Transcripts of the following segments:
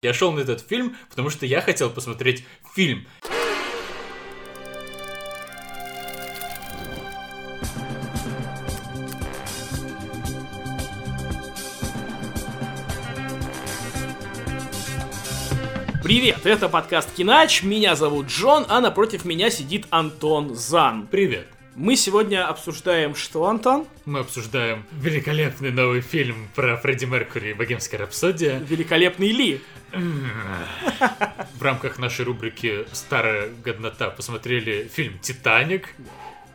Я шел на этот фильм, потому что я хотел посмотреть фильм. Привет, это подкаст Кинач, меня зовут Джон, а напротив меня сидит Антон Зан. Привет. Мы сегодня обсуждаем что, Антон? Мы обсуждаем великолепный новый фильм про Фредди Меркьюри «Богемская рапсодия». Великолепный Ли. В рамках нашей рубрики «Старая годнота» посмотрели фильм «Титаник».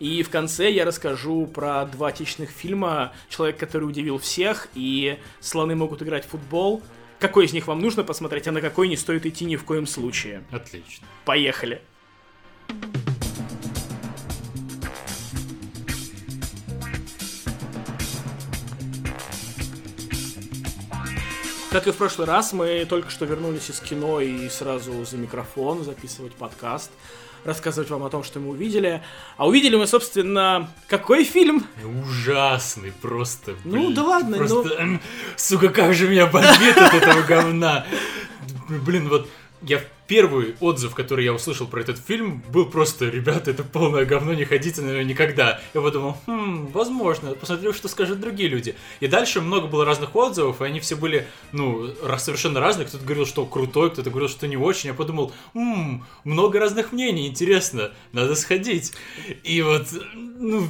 И в конце я расскажу про два отечественных фильма «Человек, который удивил всех» и «Слоны могут играть в футбол». Какой из них вам нужно посмотреть, а на какой не стоит идти ни в коем случае? Отлично. Поехали. Как и в прошлый раз, мы только что вернулись из кино и сразу за микрофон записывать подкаст, рассказывать вам о том, что мы увидели. А увидели мы, собственно, какой фильм? Ужасный просто. Ну, блин. да ладно, Просто, м, сука, как же меня бомбит от этого говна. Блин, вот я первый отзыв, который я услышал про этот фильм, был просто, ребята, это полное говно, не ходите на него никогда. Я подумал, хм, возможно, посмотрю, что скажут другие люди. И дальше много было разных отзывов, и они все были, ну, совершенно разные. Кто-то говорил, что крутой, кто-то говорил, что не очень. Я подумал, «М, много разных мнений, интересно, надо сходить. И вот, ну,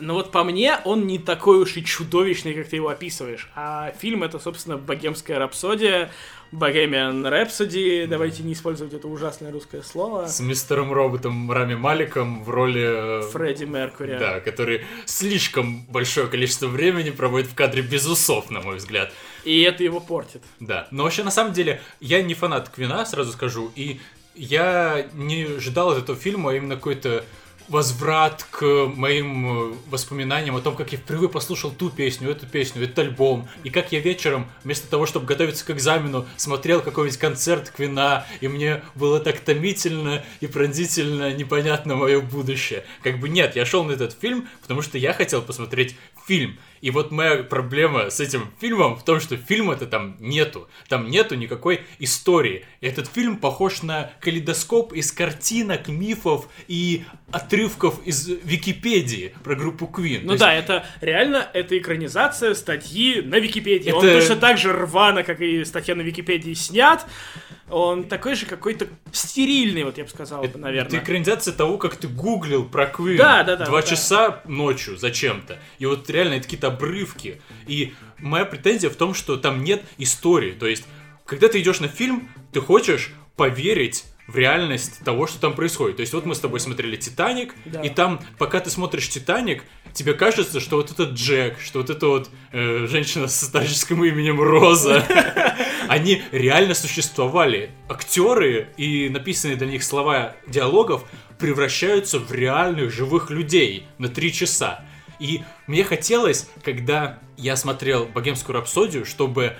Но вот по мне, он не такой уж и чудовищный, как ты его описываешь. А фильм это, собственно, «Богемская рапсодия», «Bohemian Rhapsody», давайте не использовать это ужасное русское слово. с мистером роботом Рами Маликом в роли... э, Фредди Меркьюри. Да, который слишком большое количество времени проводит в кадре без усов, на мой взгляд. И это его портит. Да. Но вообще, на самом деле, я не фанат Квина, сразу скажу, и я не ожидал от этого фильма именно какой-то возврат к моим э, воспоминаниям о том, как я впервые послушал ту песню, эту песню, этот альбом, и как я вечером, вместо того, чтобы готовиться к экзамену, смотрел какой-нибудь концерт Квина, и мне было так томительно и пронзительно непонятно мое будущее. Как бы нет, я шел на этот фильм, потому что я хотел посмотреть фильм. И вот моя проблема с этим фильмом в том, что фильма-то там нету. Там нету никакой истории. Этот фильм похож на калейдоскоп из картинок, мифов и отрывков из Википедии про группу Queen. Ну да, это реально, это экранизация статьи на Википедии. Он Это- точно так же рвано, как и статья на Википедии, снят. Он такой же какой-то стерильный, вот я бы сказал, Это наверное. экранизация того, как ты гуглил про Queen. Да, да, да, Два да. часа ночью зачем-то. И вот реально это какие-то обрывки. И моя претензия в том, что там нет истории. То есть, когда ты идешь на фильм, ты хочешь поверить в реальность того, что там происходит. То есть вот мы с тобой смотрели «Титаник», Да. и там, пока ты смотришь «Титаник», тебе кажется, что вот этот Джек, что вот эта вот э, женщина с старческим именем Роза, они реально существовали. Актеры и написанные для них слова диалогов превращаются в реальных живых людей на три часа. И мне хотелось, когда я смотрел «Богемскую рапсодию», чтобы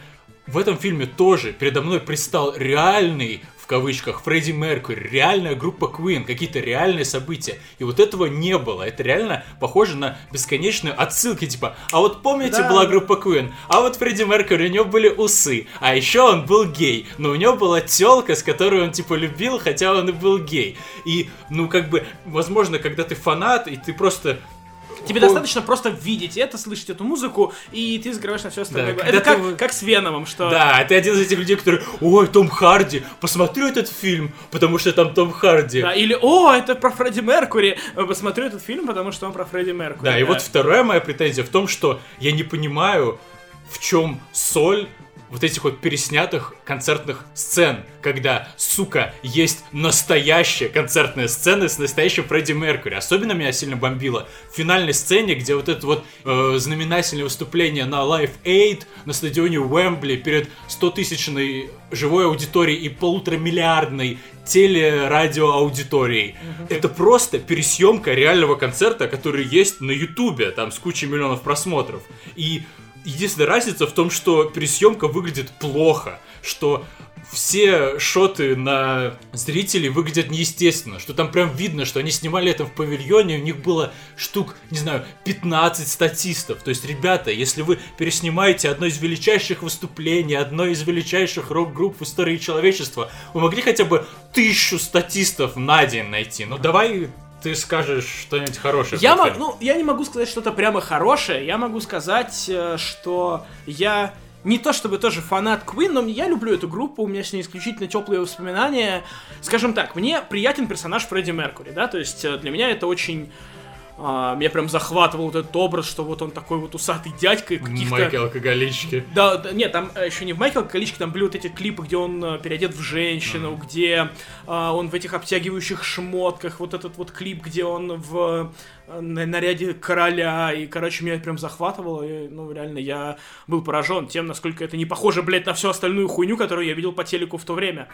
в этом фильме тоже передо мной предстал реальный, кавычках, Фредди Меркьюри, реальная группа Queen, какие-то реальные события. И вот этого не было. Это реально похоже на бесконечные отсылки, типа, а вот помните Да. была группа Queen, а вот Фредди Меркьюри, у него были усы, а еще он был гей, но у него была телка, с которой он, типа, любил, хотя он и был гей. И, ну, как бы, возможно, когда ты фанат, и ты просто Тебе достаточно просто видеть это, слышать эту музыку, и ты закрываешь на все остальное. Да, это как, ты как с Веномом, что... Да, ты один из этих людей, которые, ой, Том Харди, посмотрю этот фильм, потому что там Том Харди. Да, или, о, это про Фредди Меркури, Э, посмотрю этот фильм, потому что он про Фредди Меркури. Да, и вот вторая моя претензия в том, что я не понимаю, в чем соль вот этих вот переснятых концертных сцен, когда, сука, есть настоящая концертная сцена с настоящим Фредди Меркьюри. Особенно меня сильно бомбило в финальной сцене, где вот это вот э, знаменательное выступление на Live Aid на стадионе Уэмбли перед 100-тысячной живой аудиторией и полуторамиллиардной телерадиоаудиторией. Это просто пересъемка реального концерта, который есть на Ютубе, там с кучей миллионов просмотров. И единственная разница в том, что пересъемка выглядит плохо, что все шоты на зрителей выглядят неестественно, что там прям видно, что они снимали это в павильоне, у них было штук, не знаю, 15 статистов. То есть, ребята, если вы переснимаете одно из величайших выступлений, одно из величайших рок-групп в истории человечества, вы могли хотя бы тысячу статистов на день найти. Ну давай ты скажешь что-нибудь хорошее. Я, мог, ну, я не могу сказать что-то прямо хорошее, я могу сказать, э, что я не то чтобы тоже фанат Queen, но я люблю эту группу, у меня с ней исключительно теплые воспоминания. Скажем так, мне приятен персонаж Фредди Меркури, да, то есть э, для меня это очень а, меня прям захватывал вот этот образ, что вот он такой вот усатый дядька. Каких-то... Майкл Алкоголички. Да, да, нет, там э, еще не в Майкл Алкоголичке, там были вот эти клипы, где он э, переодет в женщину, mm. где а, он в этих обтягивающих шмотках, вот этот вот клип, где он в на наряде короля, и, короче, меня прям захватывало, и, ну, реально, я был поражен тем, насколько это не похоже, блядь, на всю остальную хуйню, которую я видел по телеку в то время.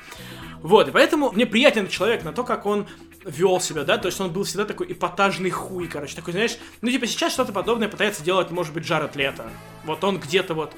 Вот, и поэтому мне приятен человек на то, как он вел себя, да, то есть он был всегда такой эпатажный хуй, короче, такой, знаешь, ну, типа, сейчас что-то подобное пытается делать, может быть, Джаред Лето. Вот он где-то вот,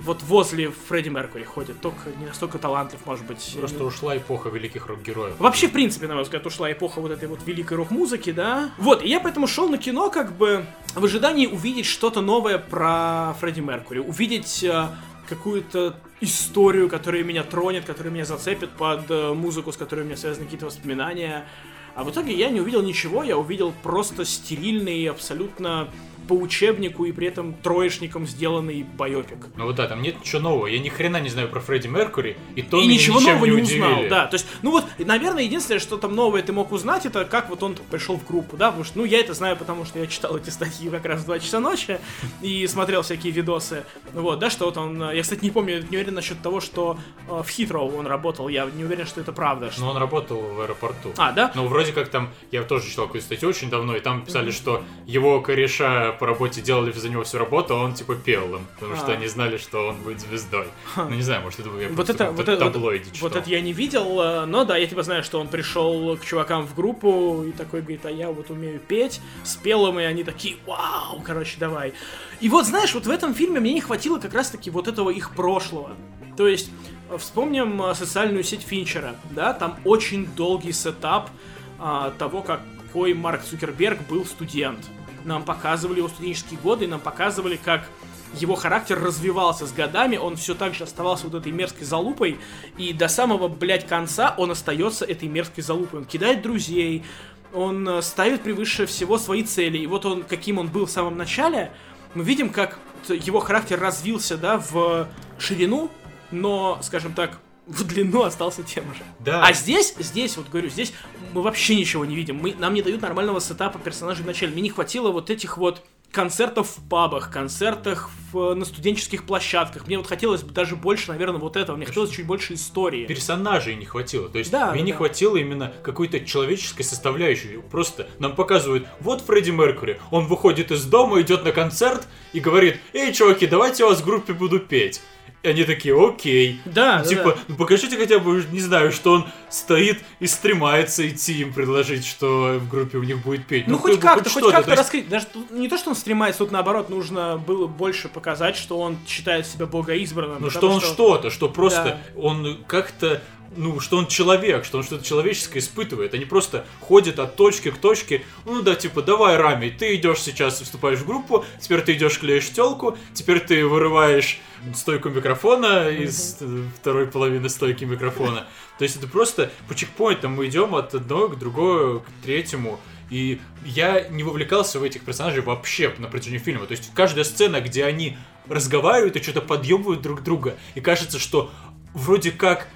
вот возле Фредди Меркури ходит, только не настолько талантлив, может быть. Просто ушла эпоха великих рок-героев. Вообще, в принципе, на мой взгляд, ушла эпоха вот этой вот великой рок-музыки, да. Вот, и я поэтому шел на кино, как бы, в ожидании увидеть что-то новое про Фредди Меркури, увидеть э, какую-то историю, которая меня тронет, которая меня зацепит под э, музыку, с которой у меня связаны какие-то воспоминания. А в итоге я не увидел ничего, я увидел просто стерильный, абсолютно по учебнику и при этом троечником сделанный байопик. Ну вот да, там нет ничего нового. Я ни хрена не знаю про Фредди Меркури, и то и ничего нового не, не узнал, да. То есть, ну вот, наверное, единственное, что там новое ты мог узнать, это как вот он пришел в группу, да, потому что, ну, я это знаю, потому что я читал эти статьи как раз в 2 часа ночи и смотрел всякие видосы, вот, да, что вот он, я, кстати, не помню, не уверен насчет того, что э, в Хитроу он работал, я не уверен, что это правда. Что... Ну, он работал в аэропорту. А, да? Ну, вроде как там, я тоже читал какую-то статью очень давно, и там писали, что его кореша по работе делали за него всю работу, а он типа пел им, потому что а. они знали, что он будет звездой. Ну, не знаю, может, это я вот это, вот это, таблоиде вот, вот это я не видел, э, но да, я типа знаю, что он пришел к чувакам в группу и такой говорит, а я вот умею петь, спел им, и они такие, вау, короче, давай. И вот, знаешь, вот в этом фильме мне не хватило как раз-таки вот этого их прошлого. То есть, вспомним э, социальную сеть Финчера, да, там очень долгий сетап а, того, какой Марк Цукерберг был студент нам показывали его студенческие годы, и нам показывали, как его характер развивался с годами, он все так же оставался вот этой мерзкой залупой, и до самого, блядь, конца он остается этой мерзкой залупой. Он кидает друзей, он э, ставит превыше всего свои цели, и вот он, каким он был в самом начале, мы видим, как его характер развился, да, в ширину, но, скажем так, в длину остался тем же. Да. А здесь, здесь, вот говорю, здесь мы вообще ничего не видим. Мы, нам не дают нормального сетапа персонажей в начале. Мне не хватило вот этих вот концертов в пабах, концертах в, на студенческих площадках. Мне вот хотелось бы даже больше, наверное, вот этого. Мне хотелось чуть больше истории. Персонажей не хватило. То есть да, мне да, не хватило именно какой-то человеческой составляющей. Просто нам показывают, вот Фредди Меркури, он выходит из дома, идет на концерт и говорит, эй, чуваки, давайте я вас в группе буду петь. И они такие, окей. Да, ну, Типа, да. ну покажите хотя бы, не знаю, что он стоит и стремается идти им предложить, что в группе у них будет петь. Ну, ну хоть как-то, хоть, хоть как-то есть... раскрыть. Даже не то, что он стремается, тут наоборот, нужно было больше показать, что он считает себя богоизбранным. Ну, что он что... что-то, что просто да. он как-то ну, что он человек, что он что-то человеческое испытывает, они просто ходят от точки к точке, ну да, типа, давай, Рами, ты идешь сейчас, вступаешь в группу, теперь ты идешь клеишь телку, теперь ты вырываешь стойку микрофона из второй половины стойки микрофона. То есть это просто по чекпоинтам мы идем от одного к другому, к третьему. И я не вовлекался в этих персонажей вообще на протяжении фильма. То есть каждая сцена, где они разговаривают и что-то подъебывают друг друга, и кажется, что вроде как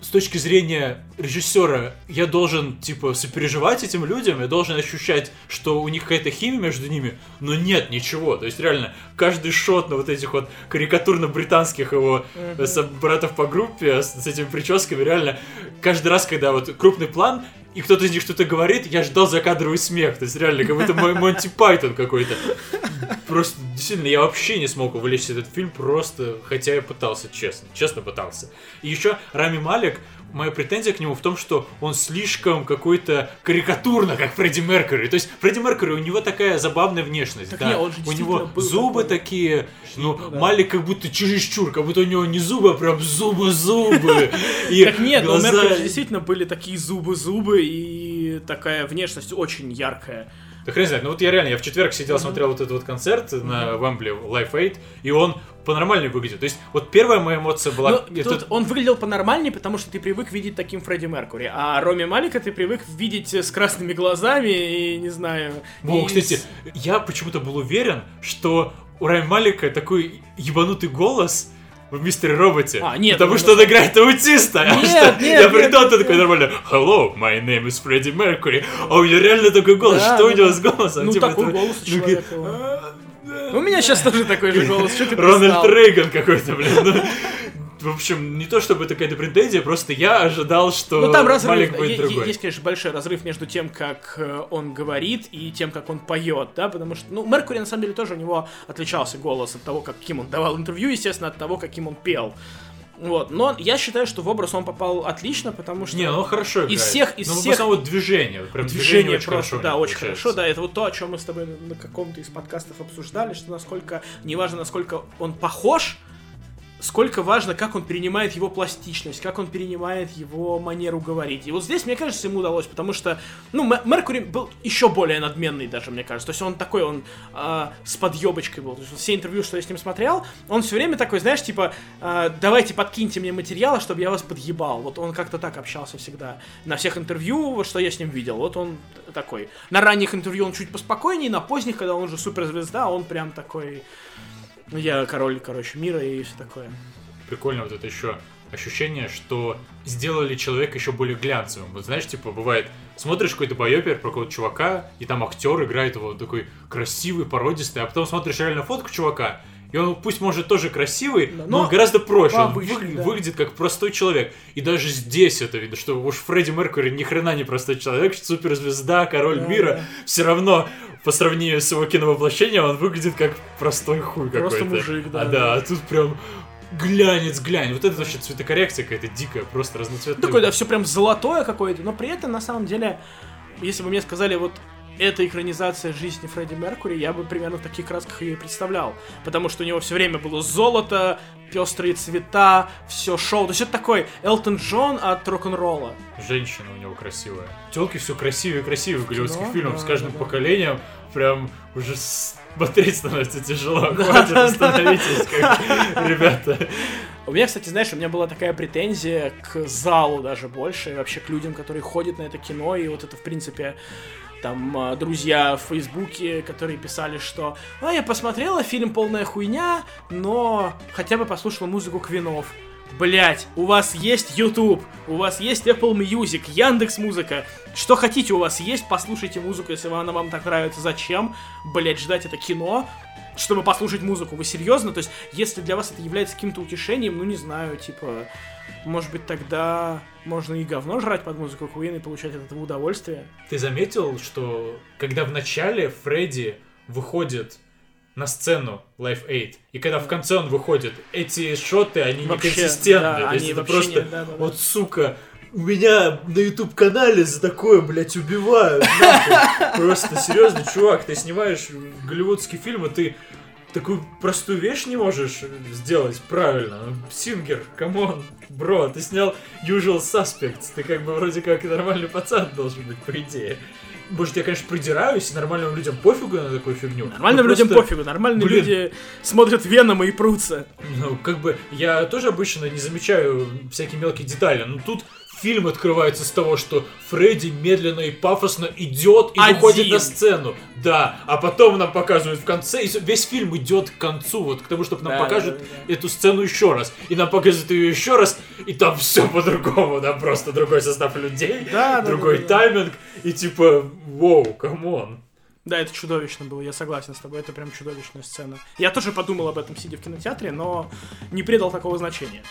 с точки зрения режиссера, я должен, типа, сопереживать этим людям, я должен ощущать, что у них какая-то химия между ними, но нет ничего. То есть, реально, каждый шот на вот этих вот карикатурно-британских его mm-hmm. братов по группе с, с этими прическами, реально, каждый раз, когда вот крупный план, и кто-то из них что-то говорит, я ждал закадровый смех. То есть реально, как будто мой Монти Пайтон какой-то. Просто, действительно, я вообще не смог увлечься этот фильм, просто, хотя я пытался, честно, честно пытался. И еще Рами Малик, моя претензия к нему в том, что он слишком какой-то карикатурно, как Фредди Меркьюри. То есть Фредди Меркьюри, у него такая забавная внешность. Так да. не, он же у него был зубы такой. такие, ну, да. Малик как будто чересчур, как будто у него не зубы, а прям зубы-зубы. Так нет, у Меркьюри действительно были такие зубы-зубы и такая внешность очень яркая. Да хрен знает, ну вот я реально, я в четверг сидел, смотрел вот этот вот концерт на Вембле Life 8, и он по-нормальному выглядит. То есть, вот первая моя эмоция была... Ну, тут он выглядел понормальнее, потому что ты привык видеть таким Фредди Меркури, а Роми Малика ты привык видеть с красными глазами и, не знаю... И кстати, я почему-то был уверен, что у Райан Малика такой ебанутый голос в Мистере Роботе. А, нет, Потому ну, что он играет аутиста. а Нет, что? нет, я ты нет, такой нормально. Hello, my name is Freddie Mercury. А у него реально такой голос. Что у него с голосом? Ну, Типа, такой голос у ну, человека. «А, да». У меня сейчас тоже такой же голос, что ты Рональд? Рейган какой-то, блин. В общем, не то чтобы это какая-то претензия, просто я ожидал, что Ну там разрыв, Малик будет другой. есть, конечно, большой разрыв между тем, как э, он говорит и тем, как он поет, да, потому что, ну, Меркури, на самом деле, тоже у него отличался голос от того, каким он давал интервью, естественно, от того, каким он пел. Вот, но я считаю, что в образ он попал отлично, потому что... Не, ну хорошо играет. Из всех- из ну, всех- вот движение. Прям движение, Движение очень просто, хорошо. да, очень получается. хорошо, да, это вот то, о чем мы с тобой на каком-то из подкастов обсуждали, что насколько, неважно, насколько он похож, сколько важно, как он перенимает его пластичность, как он перенимает его манеру говорить. И вот здесь, мне кажется, ему удалось, потому что, ну, Меркури был еще более надменный даже, мне кажется. То есть он такой, он а, с подъебочкой был. То есть все интервью, что я с ним смотрел, он все время такой, знаешь, типа, а, давайте подкиньте мне материала, чтобы я вас подъебал. Вот он как-то так общался всегда. На всех интервью, вот что я с ним видел, вот он такой. На ранних интервью он чуть поспокойнее, на поздних, когда он уже суперзвезда, он прям такой... Ну, я король, короче, мира и все такое. Прикольно вот это еще ощущение, что сделали человека еще более глянцевым. Вот знаешь, типа, бывает, смотришь какой-то байопер про какого-то чувака, и там актер играет его такой красивый, породистый, а потом смотришь реально фотку чувака, и он пусть может тоже красивый, Да, но, но гораздо проще. Он выгля- да. выглядит как простой человек. И даже здесь это видно, что уж Фредди Меркьюри ни хрена не простой человек, суперзвезда, король Да, мира. да. Все равно по сравнению с его киновоплощением он выглядит как простой хуй Просто какой-то. мужик, да, А, да, да. а тут прям глянец, глянь. Вот это вообще цветокоррекция какая-то дикая, просто разноцветная. Такое, да, все прям золотое какое-то, но при этом, на самом деле, если бы мне сказали, вот это экранизация жизни Фредди Меркури, я бы примерно в таких красках ее и представлял. Потому что у него все время было золото, пестрые цвета, все шоу. То есть это такой Элтон Джон от рок-н-ролла. Женщина у него красивая. Телки все красивее и красивее в голливудских Кино, фильмах. да, С каждым да, да. поколением прям уже смотреть становится тяжело. Хватит, остановитесь, как ребята. У меня, кстати, знаешь, у меня была такая претензия к залу даже больше, и вообще к людям, которые ходят на это кино, и вот это, в принципе, там, а, друзья в Фейсбуке, которые писали, что «А, я посмотрела, фильм полная хуйня, но хотя бы послушала музыку Квинов». Блять, у вас есть YouTube, у вас есть Apple Music, Яндекс Музыка. Что хотите у вас есть, послушайте музыку, если она вам так нравится. Зачем, блять, ждать это кино, чтобы послушать музыку? Вы серьезно? То есть, если для вас это является каким-то утешением, ну не знаю, типа, может быть тогда можно и говно жрать под музыку Queen и получать от этого удовольствие. Ты заметил, что когда в начале Фредди выходит на сцену Live Aid, и когда в конце он выходит, эти шоты, они Вообще, неконсистентны. да, То есть они это просто, не- да, да, да. вот сука, у меня на YouTube канале за такое, блядь, убивают. Просто серьезно, чувак, ты снимаешь голливудский фильм, и ты такую простую вещь не можешь сделать правильно. Сингер, come on, bro, ты снял Usual Suspects, ты как бы вроде как нормальный пацан должен быть, по идее. Может, я, конечно, придираюсь, нормальным людям пофигу на такую фигню. Нормальным но людям просто- пофигу, нормальные блин. люди смотрят Венома и прутся. Ну, как бы, я тоже обычно не замечаю всякие мелкие детали, но тут фильм открывается с того, что Фредди медленно и пафосно идет и Один. выходит на сцену. Да, а потом нам показывают в конце, и весь фильм идет к концу, вот к тому, чтобы нам Да, покажут да, да. эту сцену еще раз. И нам показывают ее еще раз, и там все по-другому, да, просто другой состав людей, Да, да, другой да, да. тайминг, и типа, wow, come on. Да, это чудовищно было, я согласен с тобой, это прям чудовищная сцена. Я тоже подумал об этом, сидя в кинотеатре, но не придал такого значения.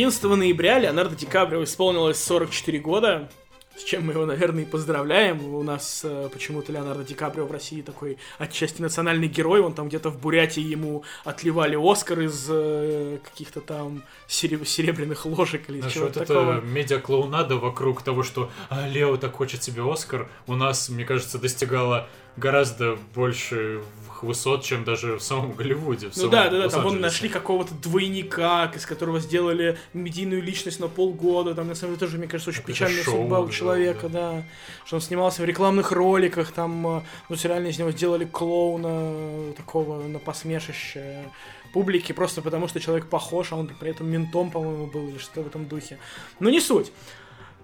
11 ноября Леонардо Ди Каприо исполнилось 44 года с чем мы его, наверное, и поздравляем. У нас э, почему-то Леонардо Ди Каприо в России такой отчасти национальный герой. Он там где-то в Бурятии ему отливали Оскар из э, каких-то там сереб- серебряных ложек или Знаешь, чего-то вот такого. это медиаклоунада вокруг того, что а, Лео так хочет себе Оскар, у нас, мне кажется, достигала гораздо больше высот, чем даже в самом Голливуде. в Ну самом да, да, да, там Лос-Анджелесе. нашли какого-то двойника, из которого сделали медийную личность на полгода. Там, на самом деле, тоже, мне кажется, очень печальная шоу судьба у человека, да. Что он снимался в рекламных роликах, там, э, ну, реально из него сделали клоуна э, такого на посмешище публики, просто потому что человек похож, а он при этом ментом, по-моему, был или что-то в этом духе. Но не суть.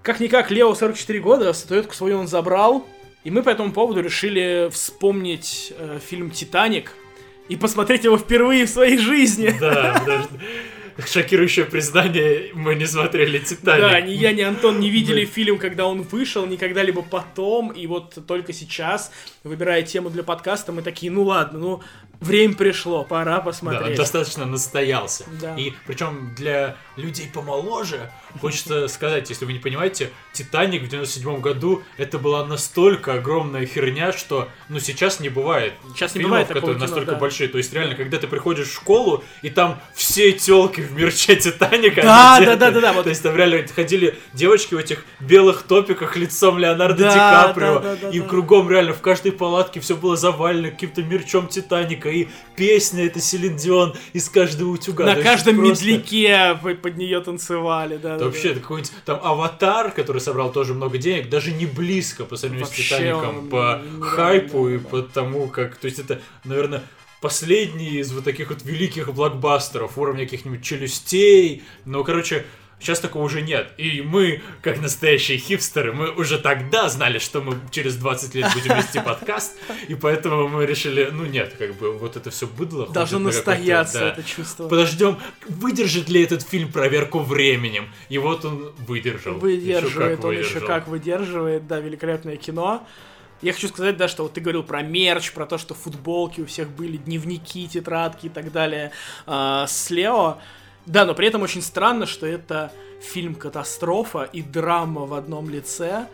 Как-никак, Лео 44 года, статуэтку свою он забрал, и мы по этому поводу решили вспомнить э, фильм «Титаник», и посмотреть его впервые в своей жизни. Да, даже шокирующее признание, мы не смотрели «Титаник». Да, ни я, ни Антон не видели Мы- фильм, когда он вышел, ни когда-либо потом, и вот только сейчас, выбирая тему для подкаста, мы такие, ну ладно, ну, время пришло, пора Да, посмотреть. достаточно настоялся. Да. И причем для людей помоложе, хочется сказать, если вы не понимаете, Титаник в 97 году это была настолько огромная херня, что ну сейчас не бывает. Сейчас не фильмов, бывает такого которые кино, настолько да. большие. То есть реально, когда ты приходишь в школу, и там все телки в мерче Титаника. Да, да, да, да, да, вот. То есть там реально ходили девочки в этих белых топиках лицом Леонардо Да, Ди Каприо. да, да, да, и да. кругом реально в каждой палатке все было завалено каким-то мерчом Титаника. И песня это Селин Дион из каждого утюга. На каждом просто- медляке по- под нее танцевали, да. Да да, вообще, да. это какой-нибудь там аватар, который собрал тоже много денег, даже не близко по сравнению Вообще с Титаником он по хайпу и по тому, как. То есть это, наверное, последний из вот таких вот великих блокбастеров уровня каких-нибудь челюстей. Но, короче, сейчас такого уже нет. И мы, как настоящие хипстеры, мы уже тогда знали, что мы через 20 лет будем вести подкаст, и поэтому мы решили, ну нет, как бы вот это все быдло. Должно на настояться да, это чувство. Подождем, выдержит ли этот фильм проверку временем. И вот он выдержал. Выдерживает, он еще как выдерживает, да, великолепное кино. Я хочу сказать, да, что вот ты говорил про мерч, про то, что футболки у всех были, дневники, тетрадки и так далее а, с Лео. Да, но при этом очень странно, что это фильм-катастрофа и драма в одном лице.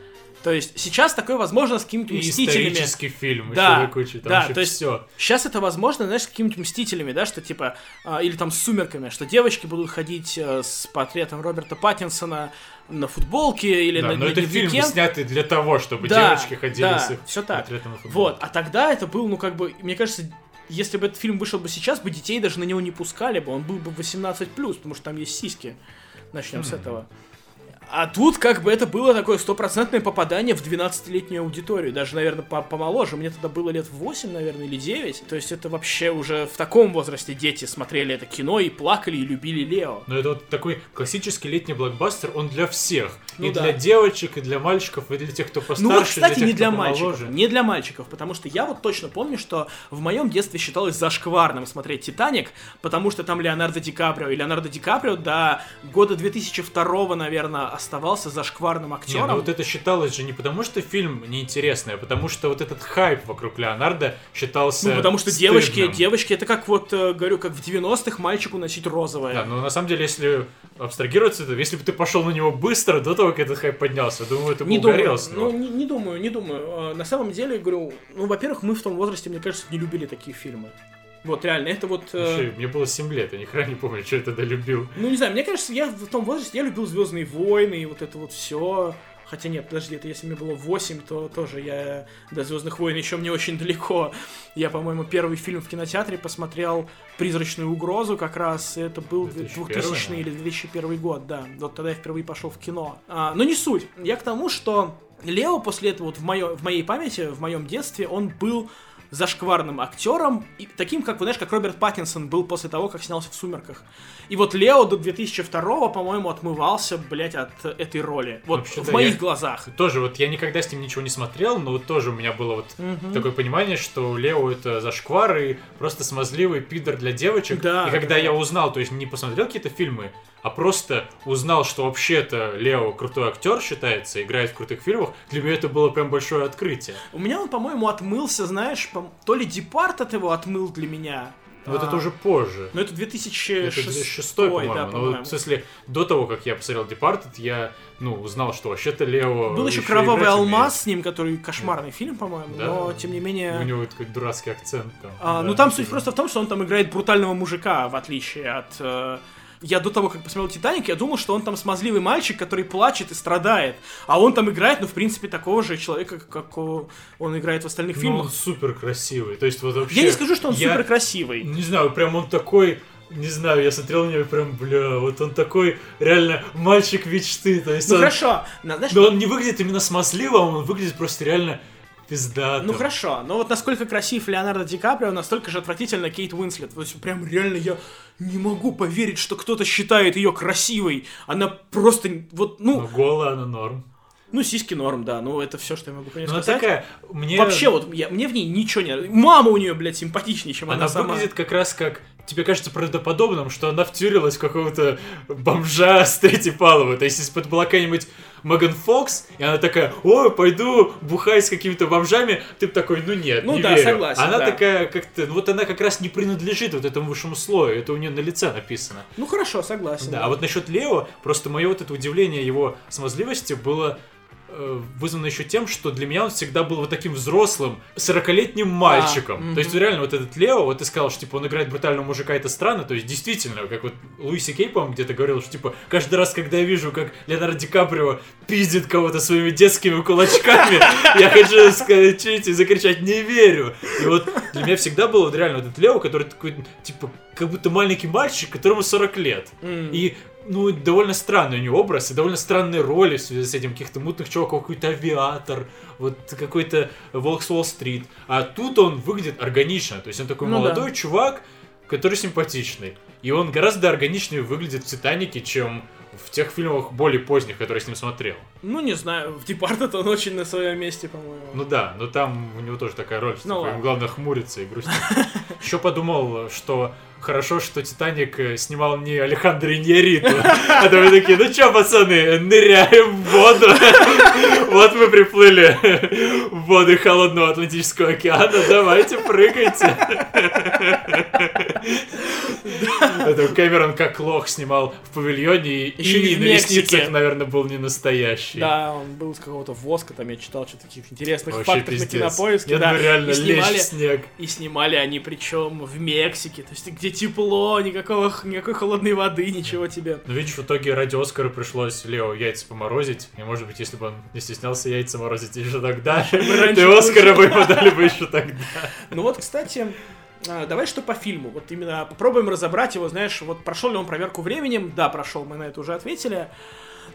То есть сейчас такое возможно с какими-то мстителями. исторический фильм, Да, еще куча, там да, еще то есть все. Сейчас это возможно, знаешь, с какими-то мстителями, да, что типа, а, или там с сумерками, что девочки будут ходить э, с портретом Роберта Паттинсона на футболке или Да, на, но на это фильм, дневнике. снятый для того, чтобы Да, девочки ходили да, с их всё так. портретом на футболке. Вот, а тогда это был, ну, как бы, мне кажется, если бы этот фильм вышел бы сейчас, бы детей даже на него не пускали бы, он был бы 18+, потому что там есть сиськи. Начнем с этого. А тут как бы это было такое стопроцентное попадание в 12-летнюю аудиторию, даже, наверное, по помоложе. Мне тогда было лет 8, наверное, или 9. То есть это вообще уже в таком возрасте дети смотрели это кино и плакали, и любили Лео. Но это вот такой классический летний блокбастер, он для всех. Ну и да. для девочек, и для мальчиков, и для тех, кто постарше, Ну вот, кстати, тех, не для помоложе. мальчиков. Не для мальчиков, потому что я вот точно помню, что в моем детстве считалось зашкварным смотреть «Титаник», потому что там Леонардо Ди Каприо. И Леонардо Ди Каприо до года 2002, наверное, оставался зашкварным Не, актером. ну вот это считалось же не потому, что фильм неинтересный, а потому что вот этот хайп вокруг Леонардо считался Ну, потому что девочки, стыдным. девочки, это как вот, э, говорю, как в 90-х мальчику носить розовое. Да, но на самом деле, если абстрагироваться, то если бы ты пошел на него быстро, до того, как этот хайп поднялся, думаю, ты бы Не думаю, угорел с него. ну, не, не думаю, не думаю. Э, На самом деле, говорю, ну, во-первых, мы в том возрасте, мне кажется, не любили такие фильмы. Вот, реально, это вот... э, Вообще, мне было 7 лет, я ни хрена не помню, что я тогда любил. Ну, не знаю, мне кажется, я в том возрасте, я любил Звездные войны и вот это вот все. Хотя нет, подожди, это если мне было 8, то тоже я до Звездных войн еще мне очень далеко. Я, по-моему, первый фильм в кинотеатре посмотрел Призрачную угрозу, как раз это был 2001, 2000 или 2001 год, да. Вот тогда я впервые пошел в кино. А, но не суть. Я к тому, что Лео после этого, вот в, моё, в моей памяти, в моем детстве, он был зашкварным актером, и таким, как, вы знаешь, как Роберт Паттинсон был после того, как снялся в «Сумерках». И вот Лео до 2002 по-моему, отмывался, блядь, от этой роли. Вот Вообще, в да, моих я- глазах. Тоже вот я никогда с ним ничего не смотрел, но вот тоже у меня было вот такое понимание, что Лео это зашквар и просто смазливый пидор для девочек. Да, и когда да. я узнал, то есть не посмотрел какие-то фильмы, а просто узнал, что вообще-то Лео крутой актер считается, играет в крутых фильмах, для меня это было прям большое открытие. У меня он, по-моему, отмылся, знаешь, по- то ли Департ от его отмыл для меня, Вот А. это уже позже. Ну, это 2006, Это 2006, по-моему. да, Ну, по-моему. в смысле, до того, как я посмотрел Departed, я, ну, узнал, что вообще-то Лео... Был еще «Кровавый алмаз» с ним, который кошмарный фильм, по-моему, Да. но, тем не менее... У него такой дурацкий акцент там. А, да. ну там суть просто в том, что он там играет брутального мужика, в отличие от... Я до того, как посмотрел «Титаник», я думал, что он там смазливый мальчик, который плачет и страдает. А он там играет, ну, в принципе, такого же человека, как он играет в остальных Ну, фильмах. он супер красивый. То есть вот вообще... Я не скажу, что он я- супер красивый. Не знаю, прям он такой... Не знаю, я смотрел на него прям, бля, вот он такой реально мальчик мечты. То есть Ну он... хорошо, на- знаешь, Но он не выглядит именно смазливым, он выглядит просто реально пиздатым. Ну хорошо, но вот насколько красив Леонардо Ди Каприо, настолько же отвратительно Кейт Уинслет. То есть прям реально я не могу поверить, что кто-то считает ее красивой. Она просто вот, Ну, ну, голая она норм. ну сиськи норм, да, ну это все, что я могу по ней Ну, она сказать. такая... Мне... Вообще вот я, мне в ней ничего не... Мама у нее, блядь, симпатичнее, чем она, Она сама. выглядит как раз как... Тебе кажется правдоподобным, что она втюрилась в какого-то бомжа с третьей палубы. То есть, если бы это была какая-нибудь Меган Фокс, и она такая, ой, пойду бухать с какими-то бомжами, ты бы такой, ну нет, Ну не да, верю. согласен, Она да. такая как-то, ну вот она как раз не принадлежит вот этому высшему слою, это у нее на лице написано. Ну хорошо, согласен. Да, а вот насчет Лео, просто мое вот это удивление его смазливости было вызвано еще тем, что для меня он всегда был вот таким взрослым, 40-летним мальчиком. мгм. То есть, реально, вот этот Лео, вот ты сказал, что, типа, он играет брутального мужика, это странно, то есть, действительно, как вот Луиси Кей, по-моему, где-то говорил, что, типа, каждый раз, когда я вижу, как Леонардо Ди Каприо пиздит кого-то своими детскими кулачками, я хочу сказать и закричать «не верю». И вот для меня всегда был вот реально вот этот Лео, который такой, типа, как будто маленький мальчик, которому 40 лет. И, ну, довольно странный у него образ, и довольно странные роли в связи с этим. Каких-то мутных чуваков, какой-то авиатор, вот какой-то Волк с Уолл-стрит. А тут он выглядит органично. То есть он такой Ну молодой да. чувак, который симпатичный. И он гораздо органичнее выглядит в «Титанике», чем в тех фильмах более поздних, которые я с ним смотрел. Ну не знаю, в Департед он очень на своем месте, по-моему. Ну да, но там у него тоже такая роль, что Ну главное хмуриться и грустить. Еще подумал, что хорошо, что «Титаник» э, снимал не Алехандро Иньярриту, а то вы такие, ну чё, пацаны, ныряем в воду. Вот мы приплыли в воды холодного Атлантического океана, давайте прыгайте. Это Кэмерон как лох снимал в павильоне, и на ресницах, наверное, был не настоящий. Да, он был с какого-то воска, там я читал что-то таких интересных фактов на кинопоиске. Нет, ну реально, лечь снег. и снимали они причем в Мексике, то есть где тепло, никакого, никакой холодной воды, ничего тебе. Ну, видишь, в итоге ради Оскара пришлось Лео яйца поморозить. И, может быть, если бы он не стеснялся яйца морозить еще тогда, и Оскара бы ему дали бы еще тогда. Ну вот, кстати, а, давай что по фильму. Вот именно попробуем разобрать его, знаешь, вот прошел ли он проверку временем. Да, прошел, мы на это уже ответили.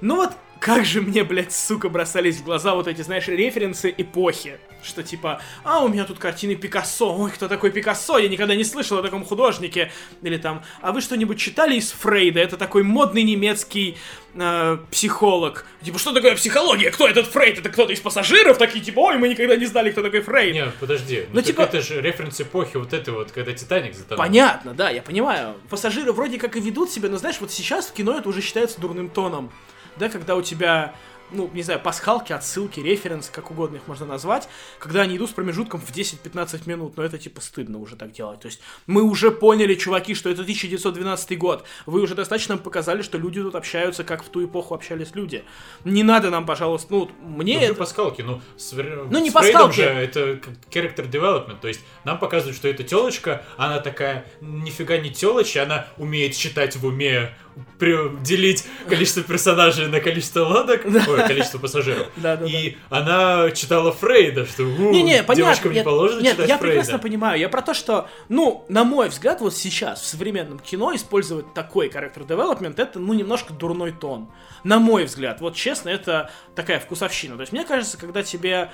Ну вот, как же мне, блядь, сука, бросались в глаза вот эти, знаешь, референсы эпохи. Что типа, а, у меня тут картины Пикассо. Ой, кто такой Пикассо? Я никогда не слышал о таком художнике. Или там, а вы что-нибудь читали из Фрейда? Это такой модный немецкий э, психолог. Типа, что такое психология? Кто этот Фрейд? Это кто-то из пассажиров? Такие, типа, ой, мы никогда не знали, кто такой Фрейд. Нет, подожди. Ну, Ну, типа- это же референс эпохи вот этой вот, когда Титаник затонул. Понятно, да, я понимаю. Пассажиры вроде как и ведут себя, но знаешь, вот сейчас в кино это уже считается дурным тоном. Да, когда у тебя, ну, не знаю, пасхалки, отсылки, референсы, как угодно их можно назвать, когда они идут с промежутком в 10-15 минут, но это типа стыдно уже так делать. То есть мы уже поняли, чуваки, что это 1912 год. Вы уже достаточно нам показали, что люди тут общаются, как в ту эпоху общались люди. Не надо нам, пожалуйста, ну, мне Ну, это... пасхалки, ну, с, Ну, не с пасхалки. же это character development, то есть нам показывают, что это телочка, она такая нифига не телочь, она умеет считать в уме, делить количество персонажей на количество лодок, ой, количество пассажиров. И она читала Фрейда, что Не-не, понятно. девочкам не положено читать я Фрейда. прекрасно понимаю. Я про то, что, ну, на мой взгляд, вот сейчас в современном кино использовать такой характер девелопмент это, ну, немножко дурной тон. На мой взгляд. Вот честно, это такая вкусовщина. То есть, мне кажется, когда тебе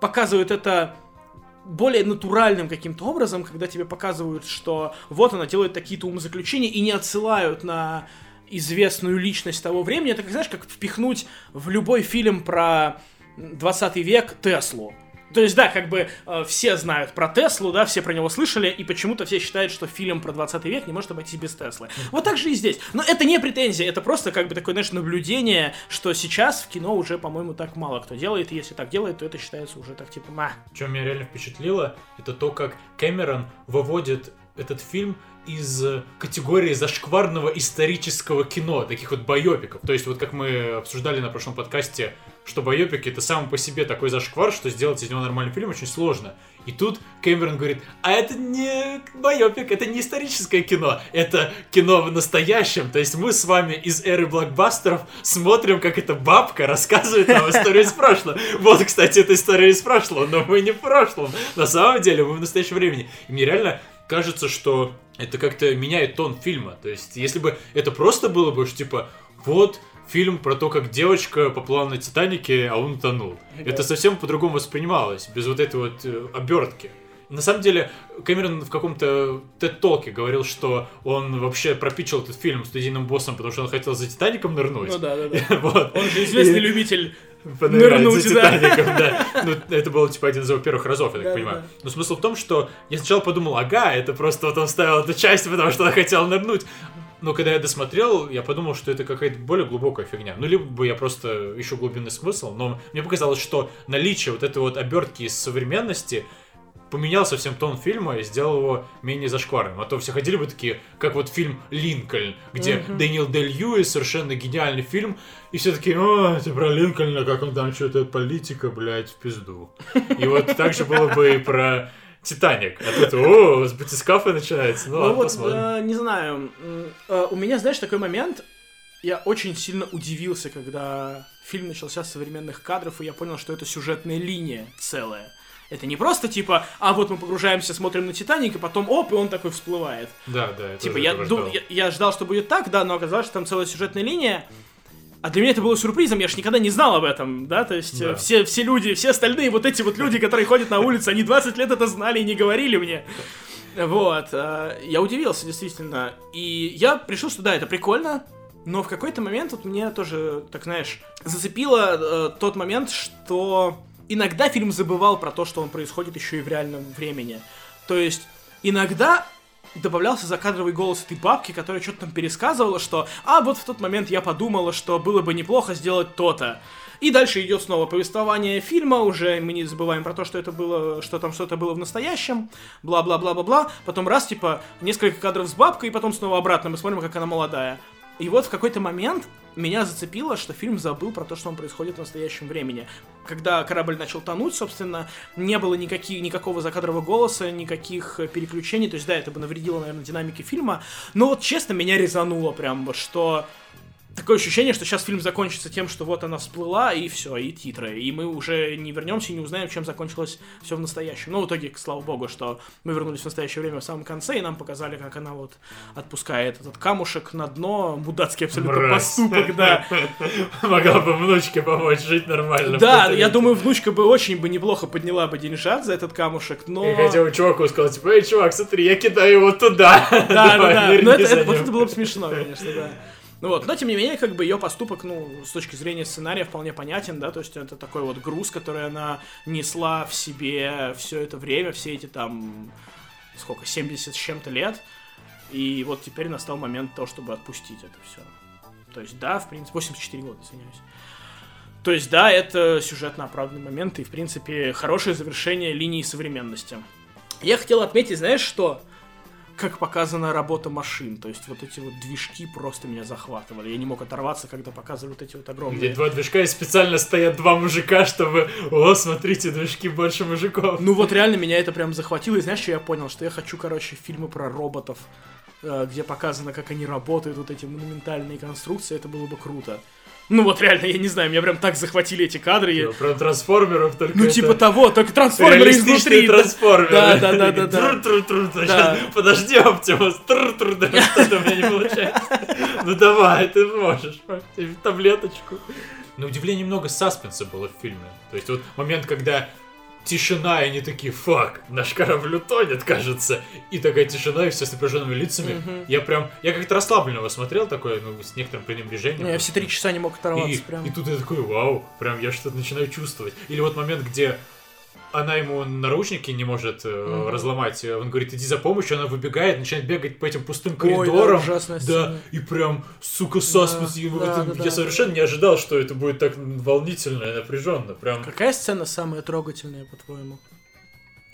показывают это более натуральным каким-то образом, когда тебе показывают, что вот она делает такие-то умозаключения и не отсылают на известную личность того времени, это, как, знаешь, как впихнуть в любой фильм про 20 век Теслу. То есть, да, как бы э, все знают про Теслу, да, все про него слышали, и почему-то все считают, что фильм про 20 век не может обойтись без Теслы. Вот так же и здесь. Но это не претензия, это просто как бы такое, знаешь, наблюдение, что сейчас в кино уже, по-моему, так мало кто делает, и если так делает, то это считается уже так типа, ма. Что меня реально впечатлило, это то, как Кэмерон выводит этот фильм из категории зашкварного исторического кино, таких вот байопиков. То есть вот как мы обсуждали на прошлом подкасте, что байопик это сам по себе такой зашквар, что сделать из него нормальный фильм очень сложно. И тут Кэмерон говорит, а это не байопик, это не историческое кино, это кино в настоящем. То есть мы с вами из эры блокбастеров смотрим, как эта бабка рассказывает нам историю из прошлого. Вот, кстати, это история из прошлого, но мы не в прошлом. На самом деле мы в настоящем времени. И мне реально кажется, что это как-то меняет тон фильма. То есть, если бы это просто было бы, что типа, вот фильм про то, как девочка поплыла на Титанике, а он утонул. Да. Это совсем по-другому воспринималось, без вот этой вот э, обертки. На самом деле, Кэмерон в каком-то TED-толке говорил, что он вообще пропичил этот фильм студийным боссом, потому что он хотел за Титаником нырнуть. Ну да, да, да. вот. Он же известный и... любитель нырнуть Титаником, да. Ну, это был, типа, один из его первых разов, я так понимаю. Но смысл в том, что я сначала подумал, ага, это просто вот он вставил эту часть, потому что он хотел нырнуть. Но когда я досмотрел, я подумал, что это какая-то более глубокая фигня. Ну, либо бы я просто ищу глубинный смысл, но мне показалось, что наличие вот этой вот обертки из современности поменял совсем тон фильма и сделал его менее зашкварным. А то все ходили бы такие, как вот фильм «Линкольн», где mm-hmm. Дэниел Дель Льюис, совершенно гениальный фильм, и все таки о, это про Линкольна, как он там что-то политика, блядь, в пизду. И вот так же было бы и про Титаник. А тут, о, с батискафа начинается. Ну, ну вот, э, не знаю. Э, у меня, знаешь, такой момент. Я очень сильно удивился, когда фильм начался с современных кадров, и я понял, что это сюжетная линия целая. Это не просто типа, а вот мы погружаемся, смотрим на Титаник, и потом оп, и он такой всплывает. Да, да. Типа я, ду- я, я ждал, что будет так, да, но оказалось, что там целая сюжетная линия. А для меня это было сюрпризом, я же никогда не знал об этом, да, то есть да. все, все люди, все остальные вот эти вот люди, которые ходят на улице, они 20 лет это знали и не говорили мне. Вот, э, я удивился, действительно. И я пришел, что да, это прикольно, но в какой-то момент вот мне тоже, так знаешь, зацепило э, тот момент, что иногда фильм забывал про то, что он происходит еще и в реальном времени. То есть иногда добавлялся закадровый голос этой бабки, которая что-то там пересказывала, что «А, вот в тот момент я подумала, что было бы неплохо сделать то-то». И дальше идет снова повествование фильма, уже мы не забываем про то, что это было, что там что-то было в настоящем, бла-бла-бла-бла-бла. Потом раз, типа, несколько кадров с бабкой, и потом снова обратно, мы смотрим, как она молодая. И вот в какой-то момент меня зацепило, что фильм забыл про то, что он происходит в настоящем времени. Когда корабль начал тонуть, собственно, не было никаких, никакого закадрового голоса, никаких переключений. То есть, да, это бы навредило, наверное, динамике фильма. Но вот честно, меня резануло прям, что такое ощущение, что сейчас фильм закончится тем, что вот она всплыла, и все, и титры. И мы уже не вернемся и не узнаем, чем закончилось все в настоящем. Но в итоге, слава богу, что мы вернулись в настоящее время в самом конце, и нам показали, как она вот отпускает этот камушек на дно. Мудацкий абсолютно Мразь. поступок, да. Могла бы внучке помочь жить нормально. Да, я думаю, внучка бы очень бы неплохо подняла бы деньжат за этот камушек, но... Я хотел чуваку сказать, типа, эй, чувак, смотри, я кидаю его туда. Да, да, да. Но это было бы смешно, конечно, да. Ну вот, но тем не менее, как бы ее поступок, ну, с точки зрения сценария вполне понятен, да, то есть это такой вот груз, который она несла в себе все это время, все эти там, сколько, 70 с чем-то лет, и вот теперь настал момент того, чтобы отпустить это все. То есть, да, в принципе, 84 года, извиняюсь. То есть, да, это сюжетно оправданный момент и, в принципе, хорошее завершение линии современности. Я хотел отметить, знаешь, что как показана работа машин. То есть вот эти вот движки просто меня захватывали. Я не мог оторваться, когда показывали вот эти вот огромные... Где два движка и специально стоят два мужика, чтобы... О, смотрите, движки больше мужиков. Ну вот реально меня это прям захватило. И знаешь, что я понял? Что я хочу, короче, фильмы про роботов, э, где показано, как они работают, вот эти монументальные конструкции. Это было бы круто. Ну вот реально, я не знаю, меня прям так захватили эти кадры. Я... Про трансформеров только Ну это... типа того, только трансформеры изнутри. трансформеры. Да, да, да, да. да. Тру-тру-тру. Да. Подожди, Оптимус. Тру-тру. Да что-то у меня не получается. Ну давай, ты можешь. Таблеточку. На удивление много саспенса было в фильме. То есть вот момент, когда тишина, и они такие, фак, наш корабль утонет, кажется. И такая тишина, и все с напряженными лицами. Mm-hmm. Я прям, я как-то расслабленно смотрел такой, ну, с некоторым пренебрежением. Не, я все три часа не мог оторваться и, прям. И тут я такой, вау, прям я что-то начинаю чувствовать. Или вот момент, где она ему наручники не может э, mm-hmm. разломать. Он говорит, иди за помощью, она выбегает, начинает бегать по этим пустым коридорам. Ой, да, да, и прям, сука, саспенс. Да, да, да, я да, совершенно да. не ожидал, что это будет так волнительно и напряженно. Прям. Какая сцена самая трогательная, по-твоему?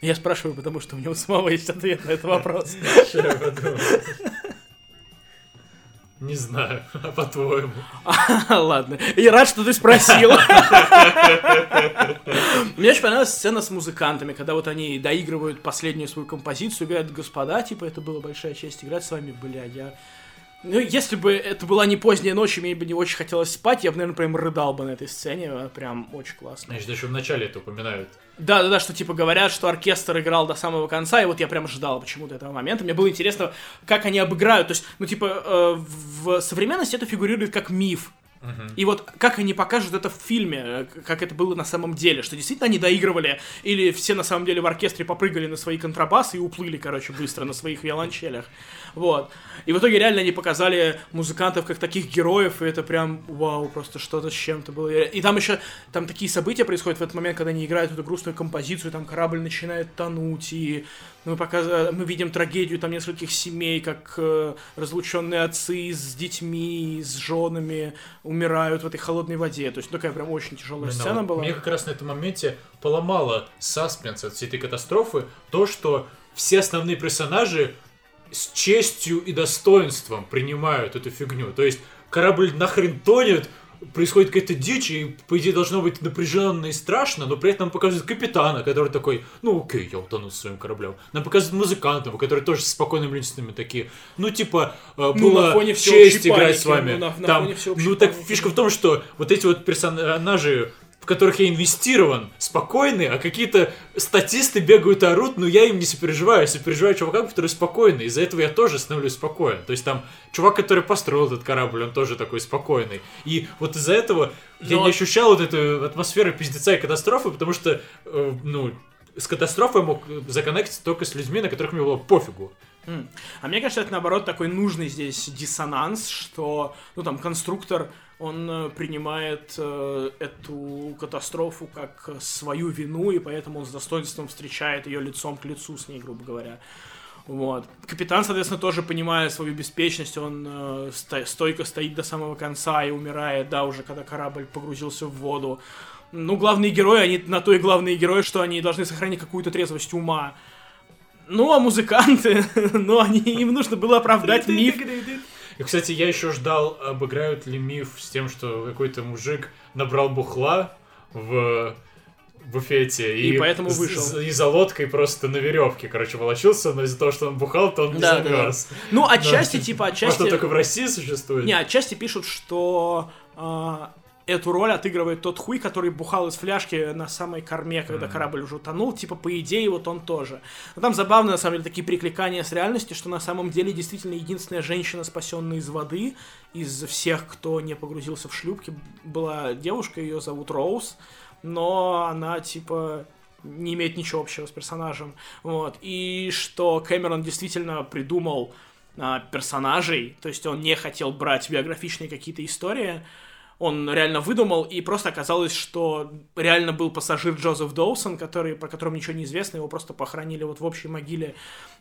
Я спрашиваю, потому что у у самого есть ответ на этот вопрос. Ща я подумаю. Не знаю, а по-твоему? Ладно. И рад, что ты спросил. Мне очень понравилась сцена с музыкантами, когда вот они доигрывают последнюю свою композицию, говорят, господа, типа, это была большая честь играть с вами, бля, я... Ну, если бы это была не поздняя ночь, и мне бы не очень хотелось спать, я бы, наверное, прям рыдал бы на этой сцене, она прям очень классно. Значит, еще в начале это упоминают. Да, да, да, что типа говорят, что оркестр играл до самого конца, и вот я прям ждал почему-то этого момента. Мне было интересно, как они обыграют. То есть, ну, типа, э, в современности это фигурирует как миф. И вот как они покажут это в фильме, э, как это было на самом деле, что действительно они доигрывали, или все на самом деле в оркестре попрыгали на свои контрабасы и уплыли, короче, быстро на своих виолончелях. Вот. И в итоге реально они показали музыкантов как таких героев, и это прям, вау, просто что-то с чем-то было. И там еще, там такие события происходят в этот момент, когда они играют эту грустную композицию, там корабль начинает тонуть, и мы, показ... мы видим трагедию там нескольких семей, как э, разлученные отцы с детьми, с женами умирают в этой холодной воде. То есть ну, такая прям очень тяжелая Именно сцена вот была. Мне как раз на этом моменте поломало саспенс от всей этой катастрофы то, что все основные персонажи с честью и достоинством принимают эту фигню. То есть корабль нахрен тонет, происходит какая-то дичь, и, по идее, должно быть напряженно и страшно, но при этом показывают капитана, который такой, ну окей, я утону с своим кораблем. Нам показывают музыкантов, которые тоже с спокойными личностями такие, ну типа, э, Ну, было на фоне честь играть с паники, вами. ну, на- на Там, фоне ну так паники. фишка в том, что вот эти вот персонажи в которых я инвестирован, спокойны, а какие-то статисты бегают и орут, но я им не сопереживаю, я сопереживаю чувакам, которые спокойны, из-за этого я тоже становлюсь спокоен. То есть там чувак, который построил этот корабль, он тоже такой спокойный. И вот из-за этого я Но- не ощущал вот эту атмосферу пиздеца и катастрофы, потому что, э, ну, с катастрофой я мог законнектиться только с людьми, на которых мне было пофигу. А мне кажется, это наоборот такой нужный здесь диссонанс, что, ну там, конструктор, он э, принимает э, эту катастрофу как свою вину, и поэтому он с достоинством встречает ее лицом к лицу с ней, грубо говоря. Вот. Капитан, соответственно, тоже понимая свою беспечность, он э, сто- стойко стоит до самого конца и умирает, да, уже когда корабль погрузился в воду. Ну, главные герои, они на то и главные герои, что они должны сохранить какую-то трезвость ума. Ну, а музыканты, ну, они, им нужно было оправдать миф. И, кстати, я еще ждал, обыграют ли миф с тем, что какой-то мужик набрал бухла в буфете И поэтому с- вышел. и за лодкой просто на веревке, короче, волочился, но из-за того, что он бухал, то он не Да, да, замерз. Ну, отчасти, Да. типа, что, отчасти... только в России существует? Не, отчасти пишут, что а, эту роль отыгрывает тот хуй, который бухал из фляжки на самой корме, когда корабль уже утонул. Типа, по идее, вот он тоже. Но там забавно, на самом деле, такие прикликания с реальностью, что на самом деле действительно единственная женщина, спасенная из воды, из всех, кто не погрузился в шлюпки, была девушка, ее зовут Роуз, но она, типа, не имеет ничего общего с персонажем. Вот. И что Кэмерон действительно придумал а, персонажей, то есть он не хотел брать биографичные какие-то истории, он реально выдумал, и просто оказалось, что реально был пассажир Джозеф Доусон, который, про которого ничего не известно, его просто похоронили вот в общей могиле.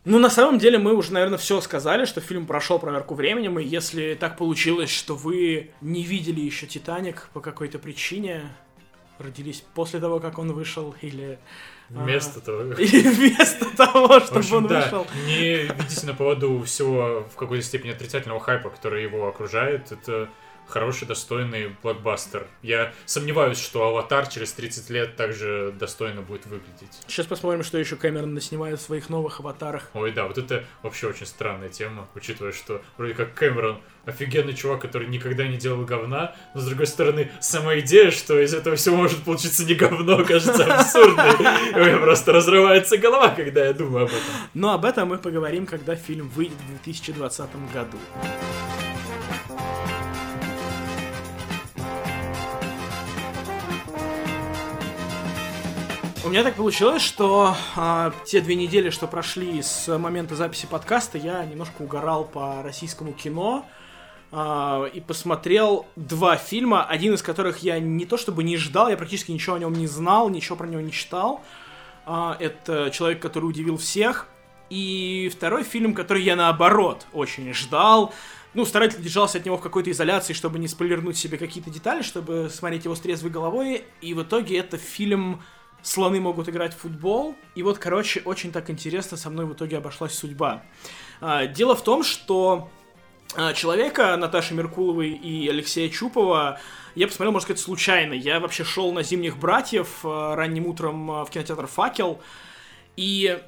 Ну, на самом деле, мы уже, наверное, все сказали, что фильм прошел проверку временем, и если так получилось, что вы не видели еще «Титаник» по какой-то причине, родились после того, как он вышел, или... а, Вместо того. Или вместо того, чтобы общем, он да, вышел. не ведите на поводу всего в какой-то степени отрицательного хайпа, который его окружает. Это хороший, достойный блокбастер. Я сомневаюсь, что «Аватар» через 30 лет также достойно будет выглядеть. Сейчас посмотрим, что еще Кэмерон снимает в своих новых аватарах. Ой, да, вот это вообще очень странная тема, учитывая, что вроде как Кэмерон офигенный чувак, который никогда не делал говна, но с другой стороны, сама идея, что из этого все может получиться не говно, кажется абсурдной. У меня просто разрывается голова, когда я думаю об этом. Но об этом мы поговорим, когда фильм выйдет в 2020 году. У меня так получилось, что а, те две недели, что прошли с момента записи подкаста, я немножко угорал по российскому кино а, и посмотрел два фильма, один из которых я не то чтобы не ждал, я практически ничего о нем не знал, ничего про него не читал. А, это «Человек, который удивил всех». И второй фильм, который я наоборот очень ждал. Ну, старательно держался от него в какой-то изоляции, чтобы не спойлернуть себе какие-то детали, чтобы смотреть его с трезвой головой. И в итоге это фильм слоны могут играть в футбол. И вот, короче, очень так интересно со мной в итоге обошлась судьба. А, дело в том, что а, человека Наташи Меркуловой и Алексея Чупова я посмотрел, можно сказать, случайно. Я вообще шел на «Зимних братьев» а, ранним утром в кинотеатр «Факел», и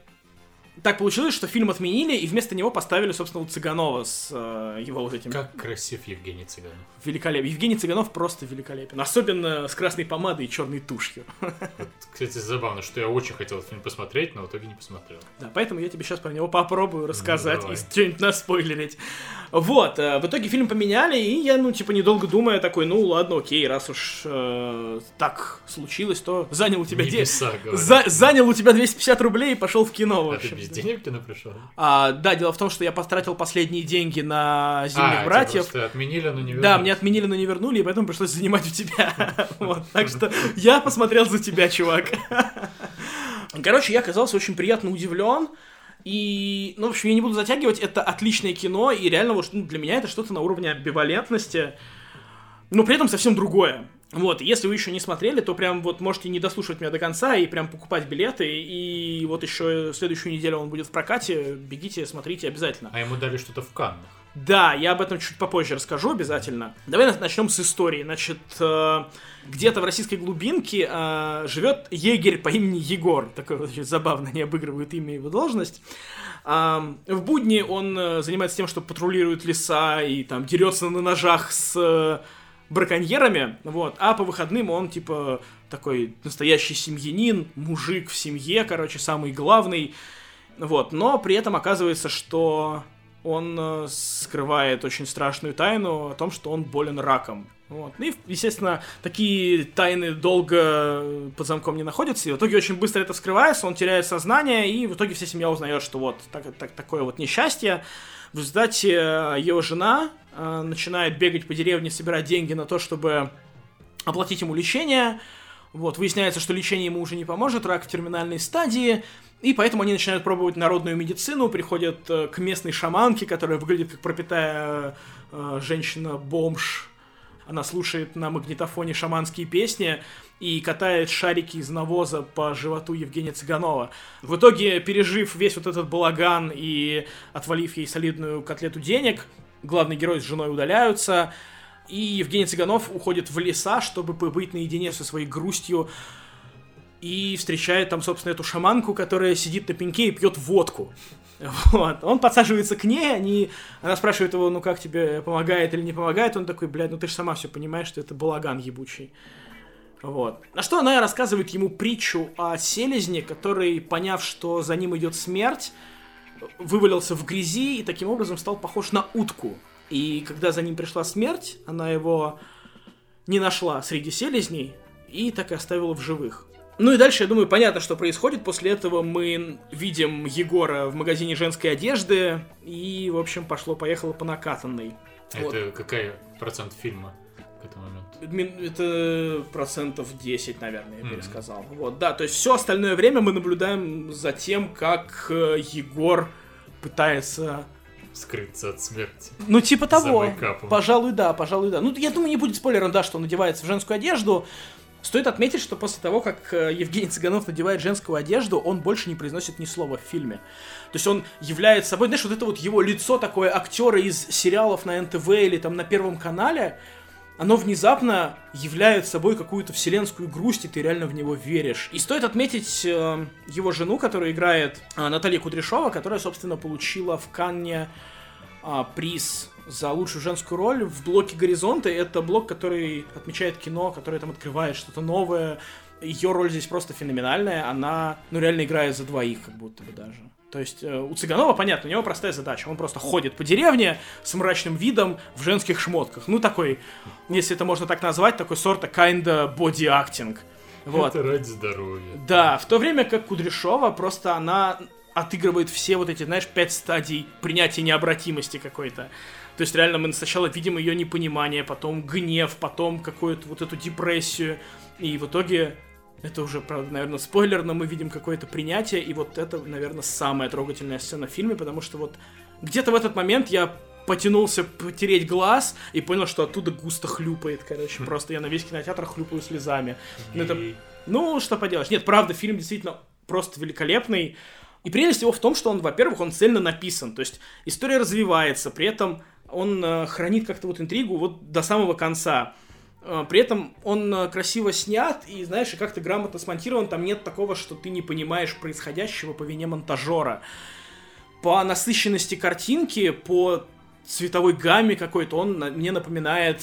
так получилось, что фильм отменили, и вместо него поставили, собственно, вот Цыганова с э, его вот этим... Как красив Евгений Цыганов. Великолепен. Евгений Цыганов просто великолепен. Особенно с красной помадой и черной тушью. Вот, кстати, забавно, что я очень хотел этот фильм посмотреть, но в итоге не посмотрел. Да, поэтому я тебе сейчас про него попробую рассказать ну, и что-нибудь наспойлерить. Вот, э, в итоге фильм поменяли, и я, ну, типа, недолго думая, такой, ну, ладно, окей, раз уж э, так случилось, то занял у тебя... Небеса, де... За занял у тебя 250 рублей и пошел в кино, в общем. А денег кино пришел? А, да, дело в том, что я потратил последние деньги на «Зимних а, братьев». Тебя отменили, но не вернули. Да, мне отменили, но не вернули, и поэтому пришлось занимать у тебя. Вот, так что я посмотрел за тебя, чувак. Короче, я оказался очень приятно удивлен. И, ну, в общем, я не буду затягивать, это отличное кино, и реально вот ну, для меня это что-то на уровне амбивалентности, но при этом совсем другое. Вот, если вы еще не смотрели, то прям вот можете не дослушать меня до конца и прям покупать билеты, и вот еще следующую неделю он будет в прокате, бегите, смотрите обязательно. А ему дали что-то в Каннах. Да, я об этом чуть попозже расскажу обязательно. Давай начнем с истории. Значит, э, где-то в российской глубинке э, живет егерь по имени Егор. Такой вот очень забавно не обыгрывает имя и его должность. В будни он э, занимается тем, что патрулирует леса и там дерется на ножах с браконьерами, вот, а по выходным он, типа, такой настоящий семьянин, мужик в семье, короче, самый главный, вот, но при этом оказывается, что он э, скрывает очень страшную тайну о том, что он болен раком. Вот. И, естественно, такие тайны долго под замком не находятся, и в итоге очень быстро это вскрывается, он теряет сознание, и в итоге вся семья узнает, что вот так, так, такое вот несчастье. В результате э, его жена э, начинает бегать по деревне, собирать деньги на то, чтобы оплатить ему лечение. Вот, выясняется, что лечение ему уже не поможет, рак в терминальной стадии, и поэтому они начинают пробовать народную медицину, приходят э, к местной шаманке, которая выглядит как пропитая женщина-бомж. Она слушает на магнитофоне шаманские песни и катает шарики из навоза по животу Евгения Цыганова. В итоге, пережив весь вот этот балаган и отвалив ей солидную котлету денег, главный герой с женой удаляются, и Евгений Цыганов уходит в леса, чтобы побыть наедине со своей грустью, и встречает там, собственно, эту шаманку, которая сидит на пеньке и пьет водку. Вот. Он подсаживается к ней, они... она спрашивает его, ну как тебе помогает или не помогает, он такой, блядь, ну ты же сама все понимаешь, что это балаган ебучий. Вот. На что она рассказывает ему притчу о селезне, который, поняв, что за ним идет смерть, вывалился в грязи и таким образом стал похож на утку. И когда за ним пришла смерть, она его не нашла среди селезней и так и оставила в живых. Ну и дальше, я думаю, понятно, что происходит. После этого мы видим Егора в магазине женской одежды, и, в общем, пошло-поехало по накатанной. Это вот. какой процент фильма к этому моменту? Это процентов 10, наверное, я mm-hmm. пересказал. Вот, да, то есть все остальное время мы наблюдаем за тем, как э, Егор пытается скрыться от смерти. Ну, типа того. Пожалуй, да, пожалуй, да. Ну, я думаю, не будет спойлером, да, что он одевается в женскую одежду. Стоит отметить, что после того, как э, Евгений Цыганов надевает женскую одежду, он больше не произносит ни слова в фильме. То есть он является собой, знаешь, вот это вот его лицо такое актера из сериалов на НТВ или там на Первом канале, оно внезапно являет собой какую-то вселенскую грусть, и ты реально в него веришь. И стоит отметить э, его жену, которая играет э, Наталья Кудряшова, которая, собственно, получила в Канне э, приз за лучшую женскую роль в блоке «Горизонты». Это блок, который отмечает кино, который там открывает что-то новое. Ее роль здесь просто феноменальная. Она, ну, реально играет за двоих, как будто бы даже. То есть э, у Цыганова, понятно, у него простая задача. Он просто ходит по деревне с мрачным видом в женских шмотках. Ну, такой, если это можно так назвать, такой сорта kinda body acting. Вот. Это ради здоровья. Да, в то время как Кудряшова просто она отыгрывает все вот эти, знаешь, пять стадий принятия необратимости какой-то. То есть реально мы сначала видим ее непонимание, потом гнев, потом какую-то вот эту депрессию. И в итоге это уже, правда, наверное, спойлер, но мы видим какое-то принятие, и вот это, наверное, самая трогательная сцена в фильме, потому что вот где-то в этот момент я потянулся потереть глаз и понял, что оттуда густо хлюпает, короче. Просто я на весь кинотеатр хлюпаю слезами. Ну, это... Ну, что поделаешь. Нет, правда, фильм действительно просто великолепный. И прелесть его в том, что он, во-первых, он цельно написан. То есть история развивается, при этом он э, хранит как-то вот интригу вот до самого конца. Э, при этом он э, красиво снят и, знаешь, и как-то грамотно смонтирован. Там нет такого, что ты не понимаешь происходящего по вине монтажера. По насыщенности картинки, по цветовой гамме какой-то, он мне напоминает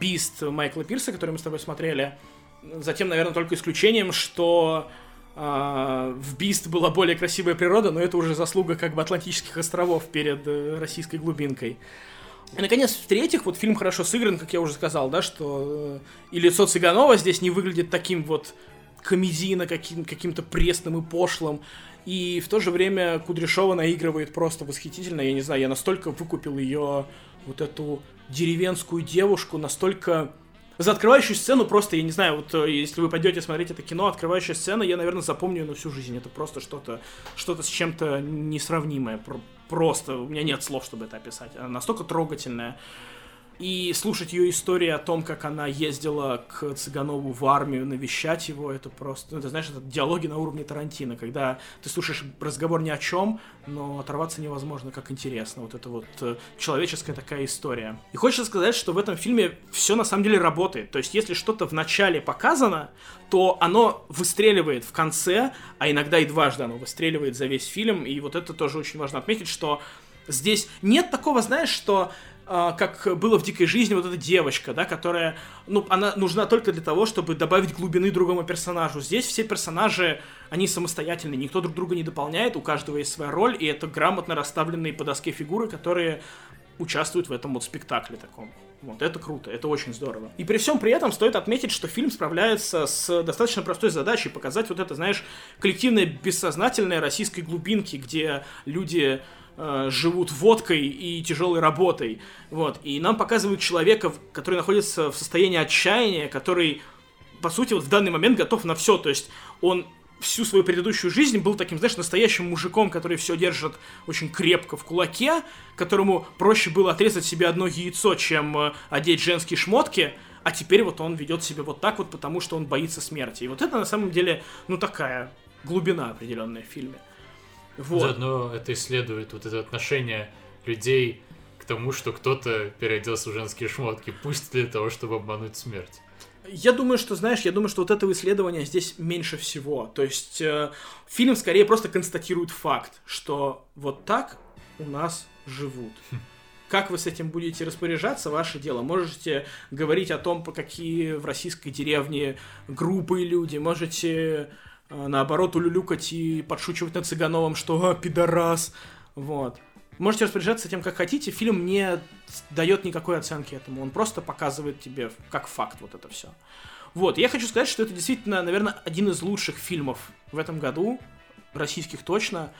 Бист Майкла Пирса, который мы с тобой смотрели. Затем, наверное, только исключением, что в Бист была более красивая природа, но это уже заслуга как бы Атлантических островов перед э, российской глубинкой. И, наконец, в-третьих, вот фильм хорошо сыгран, как я уже сказал, да, что э, и лицо Цыганова здесь не выглядит таким вот комедийно каким- каким-то пресным и пошлым, и в то же время Кудряшова наигрывает просто восхитительно, я не знаю, я настолько выкупил ее, вот эту деревенскую девушку, настолько за открывающую сцену просто, я не знаю, вот э, если вы пойдете смотреть это кино, открывающая сцена, я, наверное, запомню ее на всю жизнь. Это просто что-то что-то с чем-то несравнимое. Просто у меня нет слов, чтобы это описать. Она настолько трогательная и слушать ее истории о том, как она ездила к Цыганову в армию, навещать его, это просто, ну, ты знаешь, это диалоги на уровне Тарантино, когда ты слушаешь разговор ни о чем, но оторваться невозможно, как интересно. Вот это вот э, человеческая такая история. И хочется сказать, что в этом фильме все на самом деле работает. То есть, если что-то в начале показано, то оно выстреливает в конце, а иногда и дважды оно выстреливает за весь фильм, и вот это тоже очень важно отметить, что здесь нет такого, знаешь, что как было в «Дикой жизни» вот эта девочка, да, которая, ну, она нужна только для того, чтобы добавить глубины другому персонажу. Здесь все персонажи, они самостоятельные, никто друг друга не дополняет, у каждого есть своя роль, и это грамотно расставленные по доске фигуры, которые участвуют в этом вот спектакле таком. Вот, это круто, это очень здорово. И при всем при этом стоит отметить, что фильм справляется с достаточно простой задачей показать вот это, знаешь, коллективное бессознательное российской глубинки, где люди э, живут водкой и тяжелой работой. Вот. И нам показывают человека, который находится в состоянии отчаяния, который, по сути, вот в данный момент готов на все. То есть он всю свою предыдущую жизнь был таким, знаешь, настоящим мужиком, который все держит очень крепко в кулаке, которому проще было отрезать себе одно яйцо, чем э, одеть женские шмотки, а теперь вот он ведет себя вот так вот, потому что он боится смерти. И вот это на самом деле, ну, такая глубина определенная в фильме. Вот. Заодно это исследует вот это отношение людей к тому, что кто-то переоделся в женские шмотки, пусть для того, чтобы обмануть смерть. Я думаю, что, знаешь, я думаю, что вот этого исследования здесь меньше всего. То есть э, фильм скорее просто констатирует факт, что вот так у нас живут. Как вы с этим будете распоряжаться, ваше дело. Можете говорить о том, по какие в российской деревне группы люди, можете наоборот улюлюкать и подшучивать над Цыгановым, что «А, пидорас», вот. Можете распоряжаться тем, как хотите. Фильм не дает никакой оценки этому. Он просто показывает тебе как факт вот это все. Вот, я хочу сказать, что это действительно, наверное, один из лучших фильмов в этом году. Российских точно.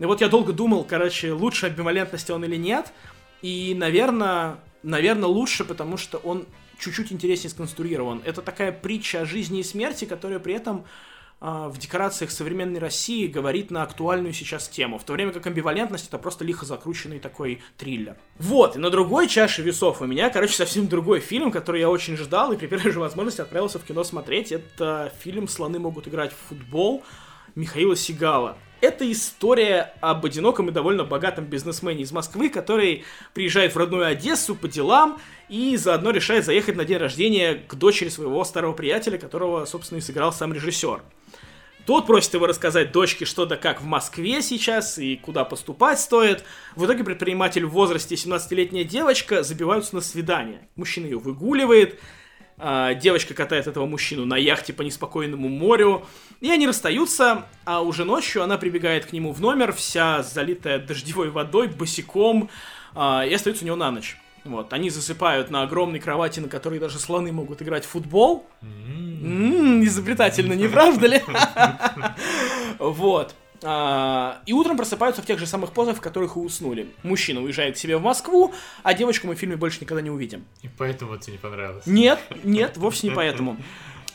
И вот я долго думал, короче, лучше амбивалентности он или нет. И, наверное, наверное, лучше, потому что он чуть-чуть интереснее сконструирован. Это такая притча о жизни и смерти, которая при этом а, в декорациях современной России говорит на актуальную сейчас тему, в то время как амбивалентность это просто лихо закрученный такой триллер. Вот, и на другой чаше весов у меня, короче, совсем другой фильм, который я очень ждал и при первой же возможности отправился в кино смотреть. Это фильм «Слоны могут играть в футбол» Михаила Сигала. Это история об одиноком и довольно богатом бизнесмене из Москвы, который приезжает в родную Одессу по делам и заодно решает заехать на день рождения к дочери своего старого приятеля, которого, собственно, и сыграл сам режиссер. Тот просит его рассказать дочке, что да как в Москве сейчас и куда поступать стоит. В итоге предприниматель в возрасте 17-летняя девочка забиваются на свидание. Мужчина ее выгуливает, а, девочка катает этого мужчину на яхте по неспокойному морю, и они расстаются, а уже ночью она прибегает к нему в номер, вся залитая дождевой водой, босиком, а, и остается у него на ночь. Вот, они засыпают на огромной кровати, на которой даже слоны могут играть в футбол. М-м, изобретательно, не правда ли? Вот. А, и утром просыпаются в тех же самых позах, в которых и уснули. Мужчина уезжает к себе в Москву, а девочку мы в фильме больше никогда не увидим. И поэтому тебе не понравилось? Нет, нет, вовсе не поэтому.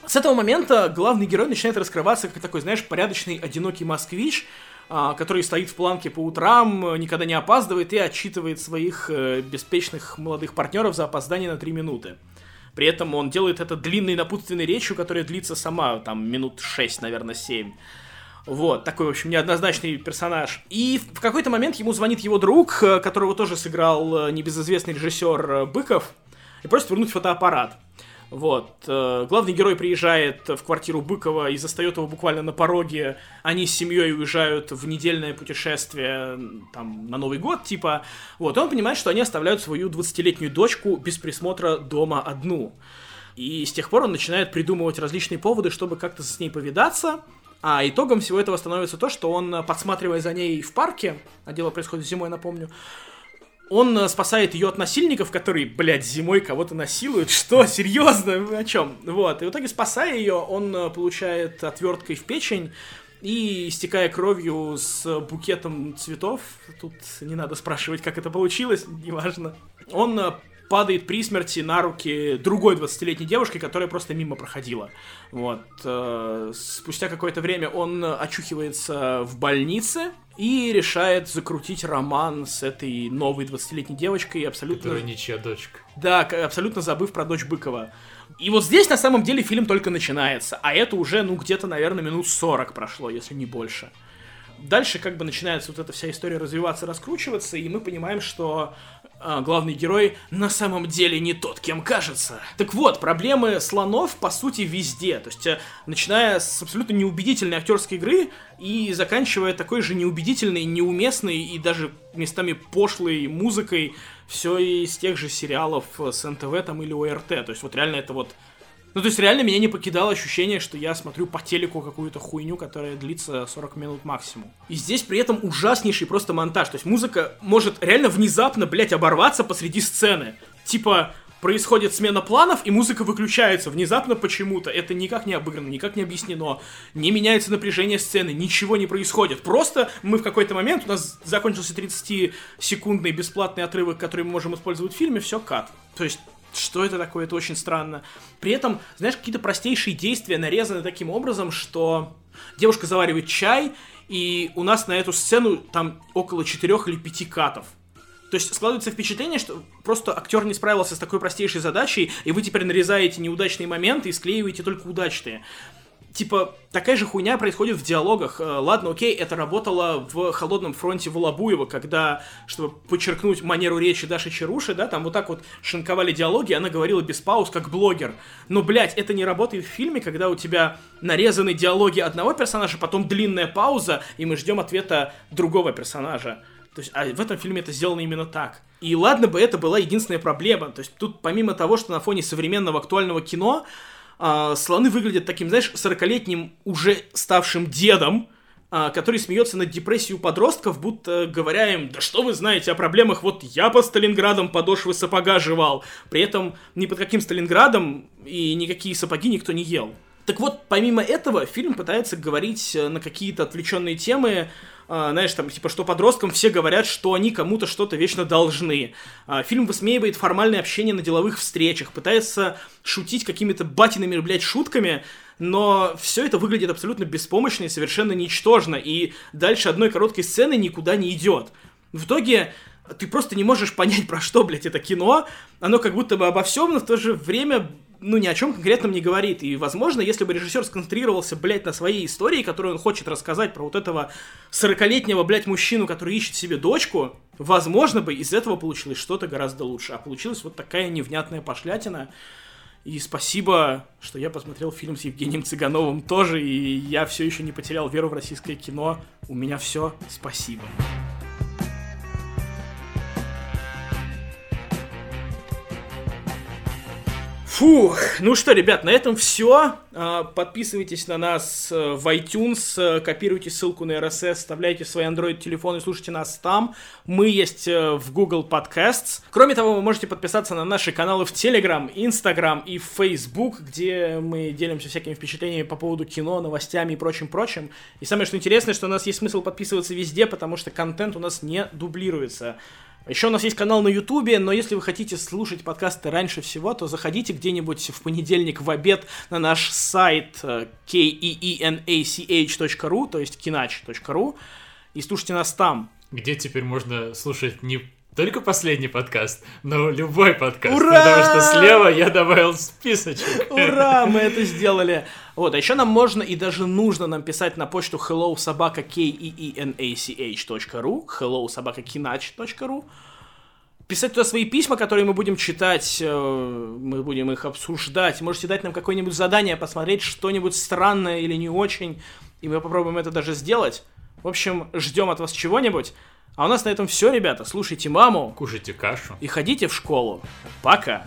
С этого момента главный герой начинает раскрываться как такой, знаешь, порядочный, одинокий москвич, который стоит в планке по утрам, никогда не опаздывает и отчитывает своих э, беспечных молодых партнеров за опоздание на 3 минуты. При этом он делает это длинной напутственной речью, которая длится сама, там, минут 6, наверное, 7. Вот, такой, в общем, неоднозначный персонаж. И в какой-то момент ему звонит его друг, э, которого тоже сыграл э, небезызвестный режиссер э, Быков, и просит вернуть фотоаппарат. Вот. Главный герой приезжает в квартиру Быкова и застает его буквально на пороге. Они с семьей уезжают в недельное путешествие там, на Новый год, типа. Вот. И он понимает, что они оставляют свою 20-летнюю дочку без присмотра дома одну. И с тех пор он начинает придумывать различные поводы, чтобы как-то с ней повидаться. А итогом всего этого становится то, что он, подсматривая за ней в парке, а дело происходит зимой, напомню, он э, спасает ее от насильников, которые, блядь, зимой кого-то насилуют. Что? Серьезно? О чем? Вот. И в итоге, спасая ее, он э, получает отверткой в печень и, истекая кровью с букетом цветов, тут не надо спрашивать, как это получилось, неважно, он э, падает при смерти на руки другой 20-летней девушки, которая просто мимо проходила. Вот. Э, спустя какое-то время он очухивается в больнице и решает закрутить роман с этой новой 20-летней девочкой, абсолютно... Которая ничья дочка. Да, абсолютно забыв про дочь Быкова. И вот здесь, на самом деле, фильм только начинается, а это уже, ну, где-то, наверное, минут 40 прошло, если не больше дальше как бы начинается вот эта вся история развиваться, раскручиваться, и мы понимаем, что а, главный герой на самом деле не тот, кем кажется. Так вот, проблемы слонов по сути везде. То есть, э, начиная с абсолютно неубедительной актерской игры и заканчивая такой же неубедительной, неуместной и даже местами пошлой музыкой, все из тех же сериалов с НТВ там или ОРТ. То есть, вот реально это вот ну, то есть, реально меня не покидало ощущение, что я смотрю по телеку какую-то хуйню, которая длится 40 минут максимум. И здесь при этом ужаснейший просто монтаж. То есть, музыка может реально внезапно, блядь, оборваться посреди сцены. Типа, происходит смена планов, и музыка выключается внезапно почему-то. Это никак не обыграно, никак не объяснено. Не меняется напряжение сцены, ничего не происходит. Просто мы в какой-то момент, у нас закончился 30-секундный бесплатный отрывок, который мы можем использовать в фильме, все, кат. То есть что это такое? Это очень странно. При этом, знаешь, какие-то простейшие действия нарезаны таким образом, что девушка заваривает чай, и у нас на эту сцену там около четырех или пяти катов. То есть складывается впечатление, что просто актер не справился с такой простейшей задачей, и вы теперь нарезаете неудачные моменты и склеиваете только удачные типа, такая же хуйня происходит в диалогах. Э, ладно, окей, это работало в «Холодном фронте» Волобуева, когда, чтобы подчеркнуть манеру речи Даши Чаруши, да, там вот так вот шинковали диалоги, она говорила без пауз, как блогер. Но, блядь, это не работает в фильме, когда у тебя нарезаны диалоги одного персонажа, потом длинная пауза, и мы ждем ответа другого персонажа. То есть, а в этом фильме это сделано именно так. И ладно бы это была единственная проблема. То есть тут помимо того, что на фоне современного актуального кино а, слоны выглядят таким, знаешь, 40-летним уже ставшим дедом, а, который смеется над депрессией подростков, будто говоря им, да что вы знаете о проблемах, вот я по Сталинградам подошвы сапога жевал. При этом ни под каким Сталинградом и никакие сапоги никто не ел. Так вот, помимо этого, фильм пытается говорить э, на какие-то отвлеченные темы, знаешь, там, типа, что подросткам все говорят, что они кому-то что-то вечно должны. А, фильм высмеивает формальное общение на деловых встречах, пытается шутить какими-то батиными, блядь, шутками, но все это выглядит абсолютно беспомощно и совершенно ничтожно, и дальше одной короткой сцены никуда не идет. В итоге ты просто не можешь понять, про что, блядь, это кино. Оно как будто бы обо всем, но в то же время ну, ни о чем конкретном не говорит. И, возможно, если бы режиссер сконцентрировался, блядь, на своей истории, которую он хочет рассказать про вот этого 40-летнего, блядь, мужчину, который ищет себе дочку, возможно бы из этого получилось что-то гораздо лучше. А получилась вот такая невнятная пошлятина. И спасибо, что я посмотрел фильм с Евгением Цыгановым тоже, и я все еще не потерял веру в российское кино. У меня все. Спасибо. Фух, ну что, ребят, на этом все. А, подписывайтесь на нас э, в iTunes, э, копируйте ссылку на RSS, вставляйте свои Android-телефоны, слушайте нас там. Мы есть э, в Google Podcasts. Кроме того, вы можете подписаться на наши каналы в Telegram, Instagram и Facebook, где мы делимся всякими впечатлениями по поводу кино, новостями и прочим-прочим. И самое что интересное, что у нас есть смысл подписываться везде, потому что контент у нас не дублируется. Еще у нас есть канал на Ютубе, но если вы хотите слушать подкасты раньше всего, то заходите где-нибудь в понедельник в обед на наш сайт э, keenach.ru, то есть kinach.ru, и слушайте нас там. Где теперь можно слушать не только последний подкаст, но любой подкаст. Ура! Потому что слева я добавил списочек. Ура, мы это сделали. Вот, а еще нам можно и даже нужно нам писать на почту hello собака k e e n a c h.ru hello собака kinach.ru писать туда свои письма, которые мы будем читать, э, мы будем их обсуждать. Можете дать нам какое-нибудь задание, посмотреть что-нибудь странное или не очень, и мы попробуем это даже сделать. В общем, ждем от вас чего-нибудь. А у нас на этом все, ребята. Слушайте маму Кушайте кашу. и ходите в школу. Пока.